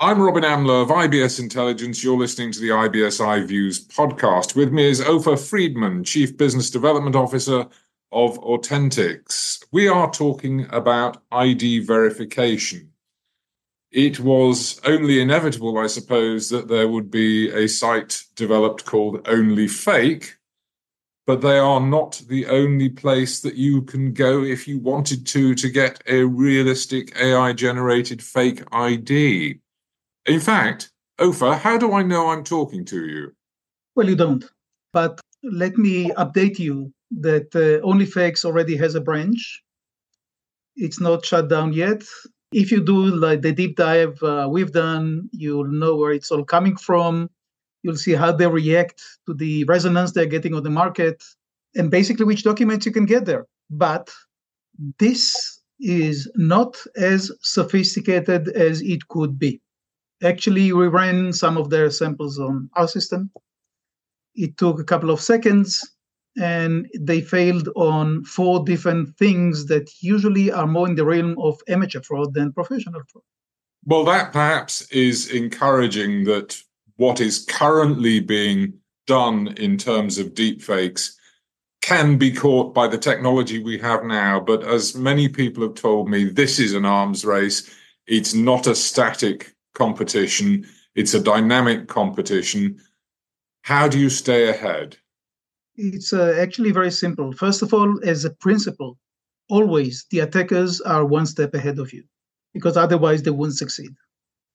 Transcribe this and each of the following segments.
I'm Robin Amlôt of IBS Intelligence. You're listening to the IBS iViews podcast. With me is Ofer Friedman, Chief Business Development Officer of AU10TIX. We are talking about ID verification. It was only inevitable, I suppose, that there would be a site developed called OnlyFake, but they are not the only place that you can go if you wanted to to get a realistic AI generated fake ID. In fact, Ofer, how do I know I'm talking to you? Well, you don't. But let me update you that uh, OnlyFakes already has a branch. It's not shut down yet. If you do like the deep dive uh, we've done, you'll know where it's all coming from. You'll see how they react to the resonance they're getting on the market and basically which documents you can get there. But this is not as sophisticated as it could be. Actually, we ran some of their samples on our system. It took a couple of seconds and they failed on four different things that usually are more in the realm of amateur fraud than professional fraud. Well, that perhaps is encouraging that what is currently being done in terms of deepfakes can be caught by the technology we have now. But as many people have told me, this is an arms race. It's not a static competition, it's a dynamic competition. How do you stay ahead? It's uh, actually very simple. First of all, as a principle, always the attackers are one step ahead of you because otherwise they wouldn't succeed.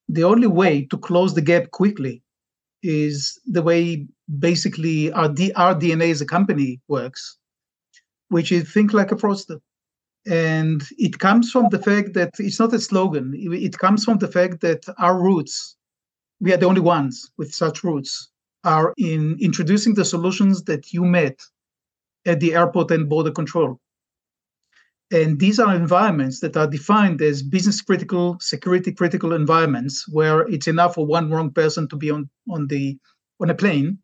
The only way to close the gap quickly is the way basically our, D- our DNA as a company works, which is think like a fraudster. And it comes from the fact that it's not a slogan. It comes from the fact that our roots, we are the only ones with such roots, are in introducing the solutions that you met at the airport and border control. And these are environments that are defined as business critical, security critical environments where it's enough for one wrong person to be on, on the on a plane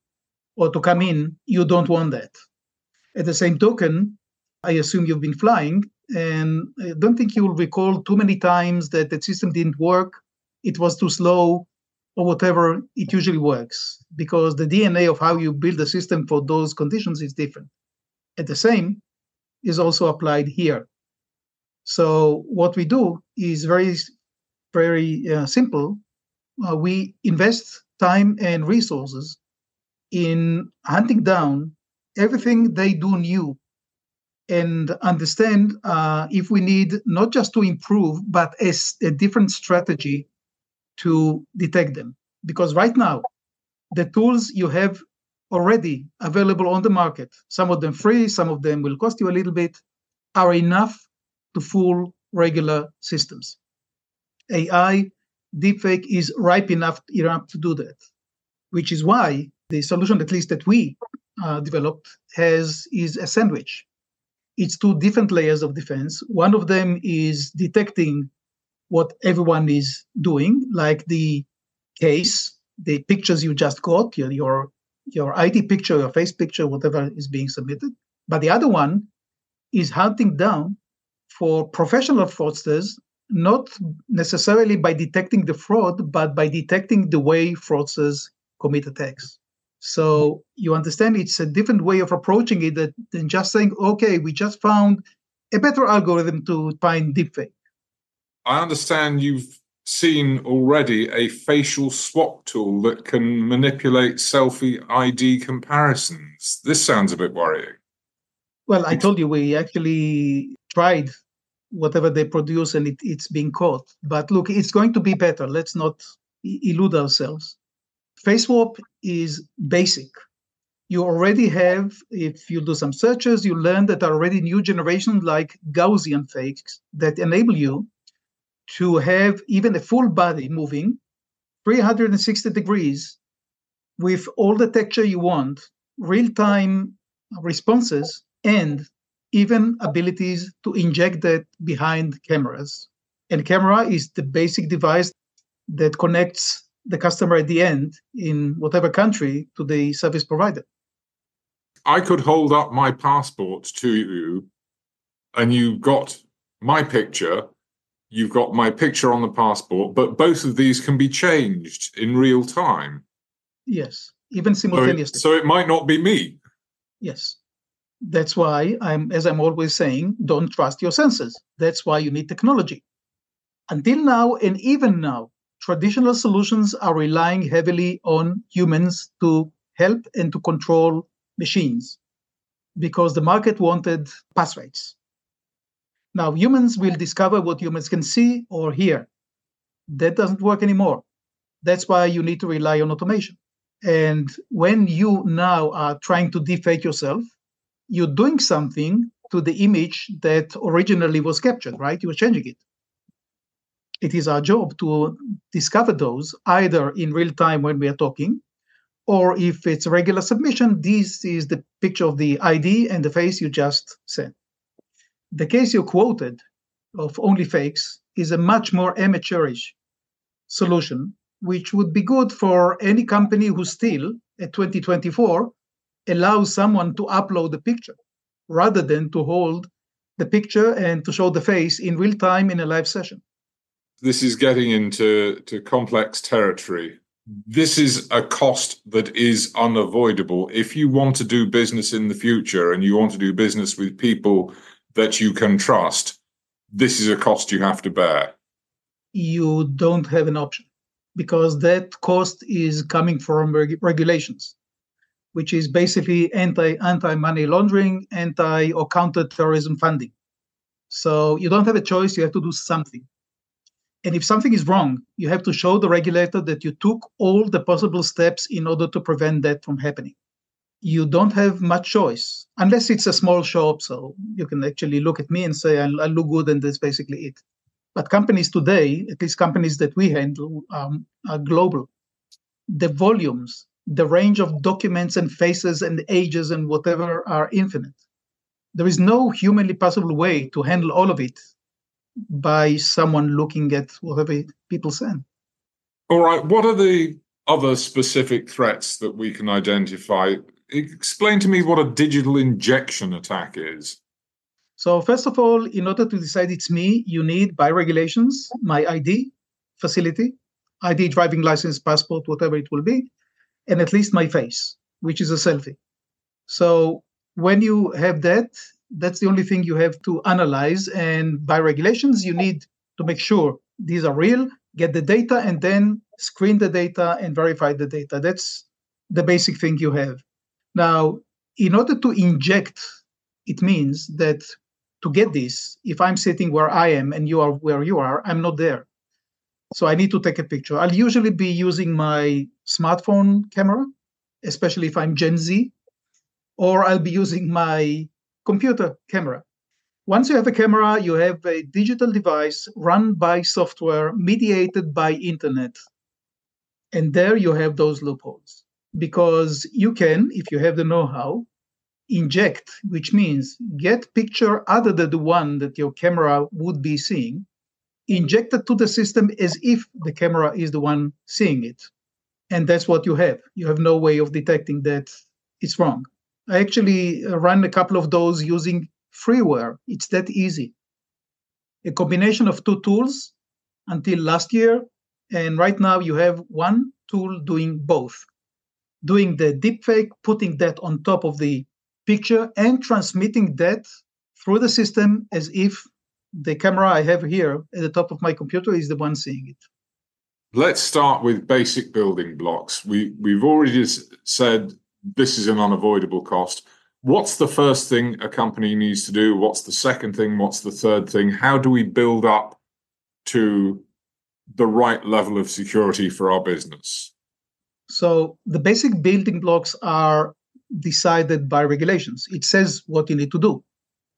or to come in. You don't want that. At the same token, I assume you've been flying and I don't think you will recall too many times that the system didn't work, it was too slow, or whatever. It usually works because the DNA of how you build a system for those conditions is different. At the same is also applied here. So what we do is very, very uh, simple. Uh, we invest time and resources in hunting down everything they do new and understand uh, if we need not just to improve, but a, a different strategy to detect them. Because right now, the tools you have already available on the market, some of them free, some of them will cost you a little bit, are enough to fool regular systems. AI, deepfake is ripe enough, enough to do that, which is why the solution, at least that we uh, developed, has is a sandwich it's two different layers of defense. One of them is detecting what everyone is doing, like the case, the pictures you just got, your your, your ID picture, your face picture, whatever is being submitted. But the other one is hunting down for professional fraudsters, not necessarily by detecting the fraud, but by detecting the way fraudsters commit attacks. So you understand it's a different way of approaching it than just saying, okay, we just found a better algorithm to find deepfake. I understand you've seen already a facial swap tool that can manipulate selfie ID comparisons. This sounds a bit worrying. Well, I told you we actually tried whatever they produce and it, it's being caught. But look, it's going to be better. Let's not elude ourselves. FaceSwap is basic. You already have, if you do some searches, you learn that already new generations like Gaussian fakes that enable you to have even a full body moving 360 degrees with all the texture you want, real time responses, and even abilities to inject that behind cameras. And camera is the basic device that connects the customer at the end in whatever country to the service provider. I could hold up my passport to you and you've got my picture you've got my picture on the passport, but both of these can be changed in real time. Yes, even simultaneously. So, so it might not be me. Yes. That's why I'm, as I'm always saying, don't trust your senses. That's why you need technology. Until now, and even now, traditional solutions are relying heavily on humans to help and to control machines because the market wanted pass rates. Now, humans will discover what humans can see or hear. That doesn't work anymore. That's why you need to rely on automation. And when you now are trying to defake yourself, you're doing something to the image that originally was captured, right? You're changing it. It is our job to discover those either in real time when we are talking, or if it's regular submission, this is the picture of the ID and the face you just sent. The case you quoted of OnlyFakes is a much more amateurish solution, which would be good for any company who still, at 2024, allows someone to upload the picture rather than to hold the picture and to show the face in real time in a live session. This is getting into to complex territory. This is a cost that is unavoidable. If you want to do business in the future and you want to do business with people that you can trust, this is a cost you have to bear. You don't have an option because that cost is coming from reg- regulations which is basically anti anti money laundering, anti or counter terrorism funding. So you don't have a choice; you have to do something. And if something is wrong, you have to show the regulator that you took all the possible steps in order to prevent that from happening. You don't have much choice unless it's a small shop. So you can actually look at me and say, I, I look good, and that's basically it. But companies today, at least companies that we handle, um, are global. The volumes the range of documents and faces and ages and whatever are infinite. There is no humanly possible way to handle all of it by someone looking at whatever people send. All right. What are the other specific threats that we can identify? Explain to me what a digital injection attack is. So, first of all, in order to decide it's me, you need, by regulations, my ID facility, ID, driving license, passport, whatever it will be, and at least my face, which is a selfie. So when you have that, that's the only thing you have to analyze. And by regulations, you need to make sure these are real, get the data, and then screen the data and verify the data. That's the basic thing you have. Now, in order to inject, it means that to get this, if I'm sitting where I am and you are where you are, I'm not there. So I need to take a picture. I'll usually be using my smartphone camera, especially if I'm Gen Z, or I'll be using my computer camera. Once you have a camera, you have a digital device run by software, mediated by internet. And there you have those loopholes because you can, if you have the know how, inject, which means get picture other than the one that your camera would be seeing injected to the system as if the camera is the one seeing it. And that's what you have. You have no way of detecting that it's wrong. I actually uh, ran a couple of those using freeware. It's that easy. A combination of two tools until last year. And right now you have one tool doing both doing the deepfake, putting that on top of the picture, and transmitting that through the system as if the camera I have here at the top of my computer is the one seeing it. Let's start with basic building blocks. We we've already said this is an unavoidable cost. What's the first thing a company needs to do? What's the second thing? What's the third thing? How do we build up to the right level of security for our business? So the basic building blocks are decided by regulations. It says what you need to do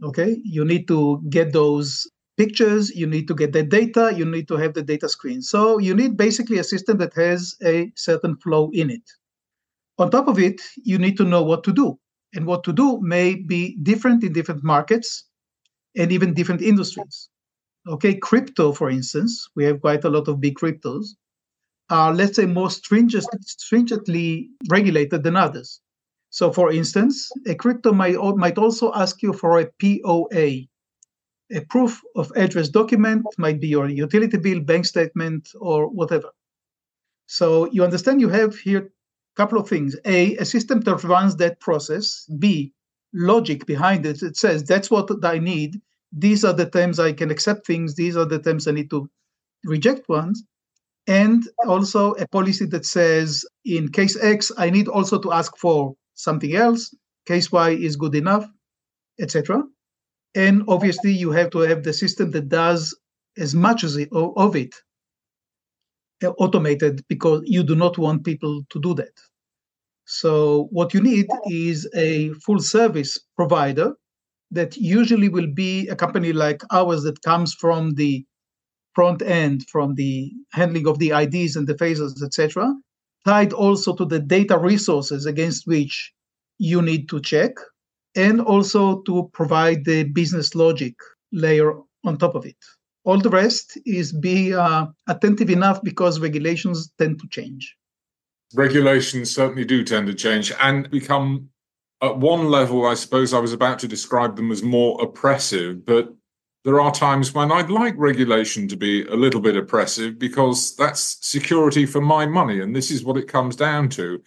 okay you need to get those pictures you need to get the data you need to have the data screen so you need basically a system that has a certain flow in it on top of it you need to know what to do and what to do may be different in different markets and even different industries okay crypto for instance we have quite a lot of big cryptos are let's say more stringent, stringently regulated than others so, for instance, a crypto might, might also ask you for a POA. a proof of address document, might be your utility bill, bank statement, or whatever. So you understand you have here couple of things. A, a system that runs that process. B, logic behind it. It says that's what I need. These are the times I can accept things. These are the times I need to reject ones. And also a policy that says in case X, I need also to ask for something else. Case Y is good enough, etc. And obviously, you have to have the system that does as much as it, of it Uh, automated because you do not want people to do that. So, what you need is a full service provider that usually will be a company like ours that comes from the front end, from the handling of the IDs and the phases, etc., tied also to the data resources against which you need to check and also to provide the business logic layer on top of it. All the rest is be uh, attentive enough because regulations tend to change. Regulations certainly do tend to change and become, at one level, I suppose I was about to describe them as more oppressive, but there are times when I'd like regulation to be a little bit oppressive because that's security for my money. And this is what it comes down to.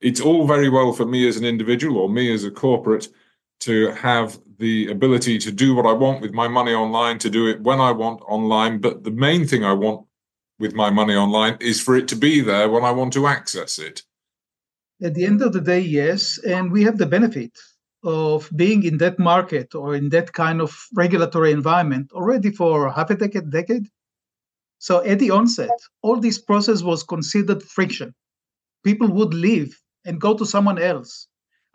It's all very well for me as an individual or me as a corporate to have the ability to do what I want with my money online, to do it when I want online. But the main thing I want with my money online is for it to be there when I want to access it. At the end of the day, yes. And we have the benefit of being in that market or in that kind of regulatory environment already for half a decade, decade. So at the onset, all this process was considered friction. People would leave and go to someone else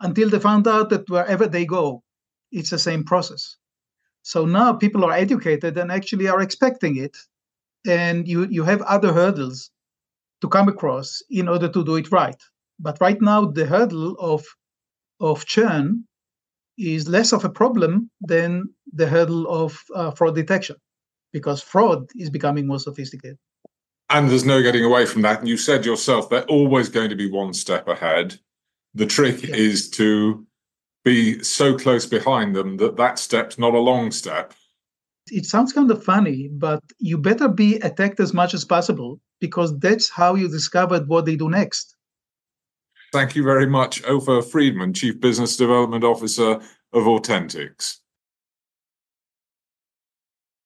until they found out that wherever they go, it's the same process. So now people are educated and actually are expecting it. And you, you have other hurdles to come across in order to do it right. But right now, the hurdle of, of churn is less of a problem than the hurdle of uh, fraud detection because fraud is becoming more sophisticated. And there's no getting away from that. And you said yourself, they're always going to be one step ahead. The trick yeah. is to be so close behind them that that step's not a long step. It sounds kind of funny, but you better be attacked as much as possible because that's how you discovered what they do next. Thank you very much, Ofer Friedman, Chief Business Development Officer of AU10TIX.